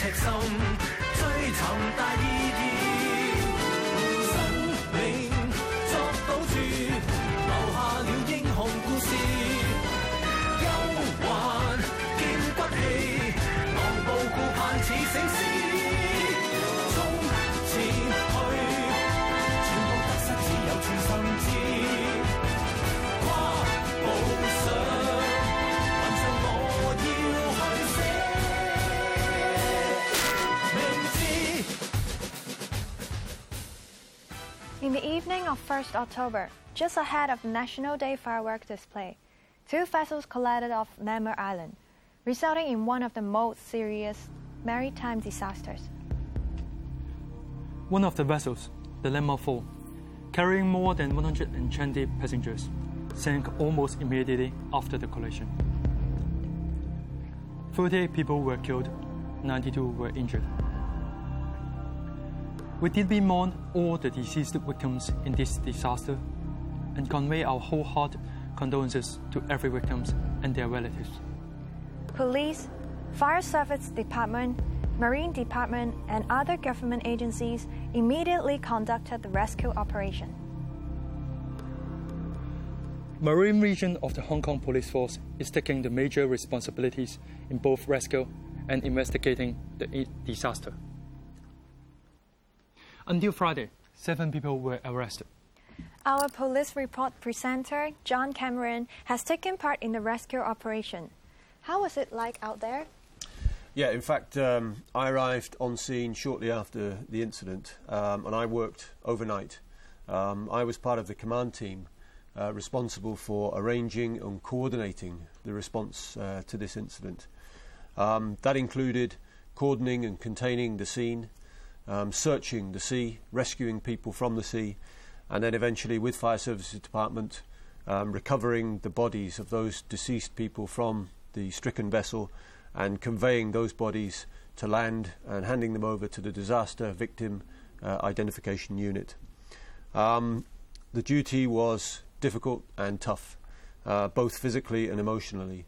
Take some. In the evening of 1st October, just ahead of National Day fireworks display, two vessels collided off Lamma Island, resulting in one of the most serious maritime disasters. One of the vessels, the Lamma 4, carrying more than 120 passengers, sank almost immediately after the collision. 38 people were killed, 92 were injured. We deeply mourn all the deceased victims in this disaster and convey our wholehearted condolences to every victims and their relatives. Police, Fire Service Department, Marine Department, and other government agencies immediately conducted the rescue operation. Marine Region of the Hong Kong Police Force is taking the major responsibilities in both rescue and investigating the disaster. Until Friday, seven people were arrested. Our police report presenter, John Cameron, has taken part in the rescue operation. How was it like out there? Yeah, in fact, um, I arrived on scene shortly after the incident um, and I worked overnight. Um, I was part of the command team uh, responsible for arranging and coordinating the response uh, to this incident. Um, that included cordoning and containing the scene, um, searching the sea, rescuing people from the sea, and then eventually, with Fire Services Department, um, recovering the bodies of those deceased people from the stricken vessel and conveying those bodies to land and handing them over to the disaster victim uh, identification unit. Um, the duty was difficult and tough, uh, both physically and emotionally.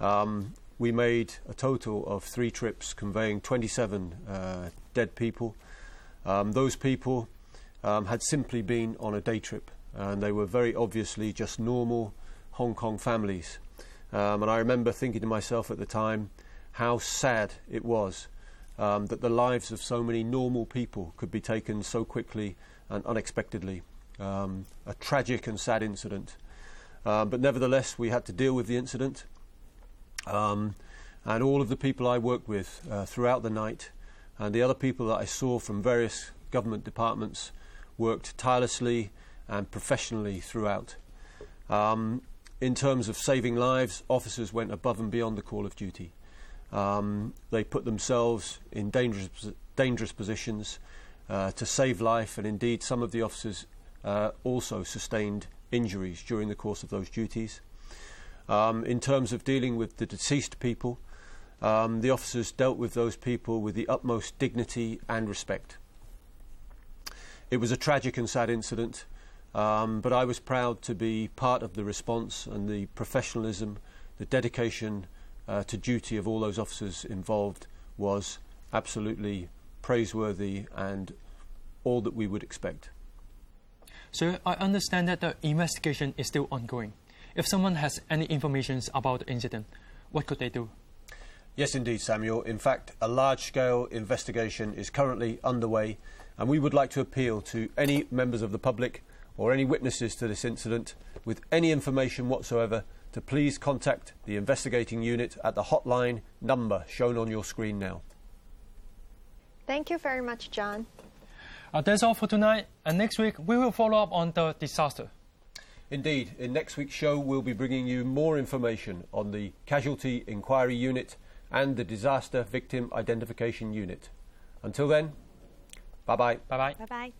Um, we made a total of three trips conveying 27 uh, dead people. Um, those people um, had simply been on a day trip and they were very obviously just normal Hong Kong families. Um, and I remember thinking to myself at the time how sad it was um, that the lives of so many normal people could be taken so quickly and unexpectedly. Um, a tragic and sad incident. Um, but nevertheless, we had to deal with the incident. Um, and all of the people I worked with uh, throughout the night and the other people that I saw from various government departments worked tirelessly and professionally throughout. Um, in terms of saving lives, officers went above and beyond the call of duty. Um, they put themselves in dangerous, dangerous positions uh, to save life, and indeed, some of the officers uh, also sustained injuries during the course of those duties. Um, in terms of dealing with the deceased people, um, the officers dealt with those people with the utmost dignity and respect. It was a tragic and sad incident, um, but I was proud to be part of the response and the professionalism, the dedication uh, to duty of all those officers involved was absolutely praiseworthy and all that we would expect. So I understand that the investigation is still ongoing. If someone has any information about the incident, what could they do? Yes, indeed, Samuel. In fact, a large scale investigation is currently underway, and we would like to appeal to any members of the public or any witnesses to this incident with any information whatsoever to please contact the investigating unit at the hotline number shown on your screen now. Thank you very much, John. Uh, that's all for tonight, and next week we will follow up on the disaster. Indeed, in next week's show, we'll be bringing you more information on the Casualty Inquiry Unit and the Disaster Victim Identification Unit. Until then, bye bye. Bye bye. Bye bye.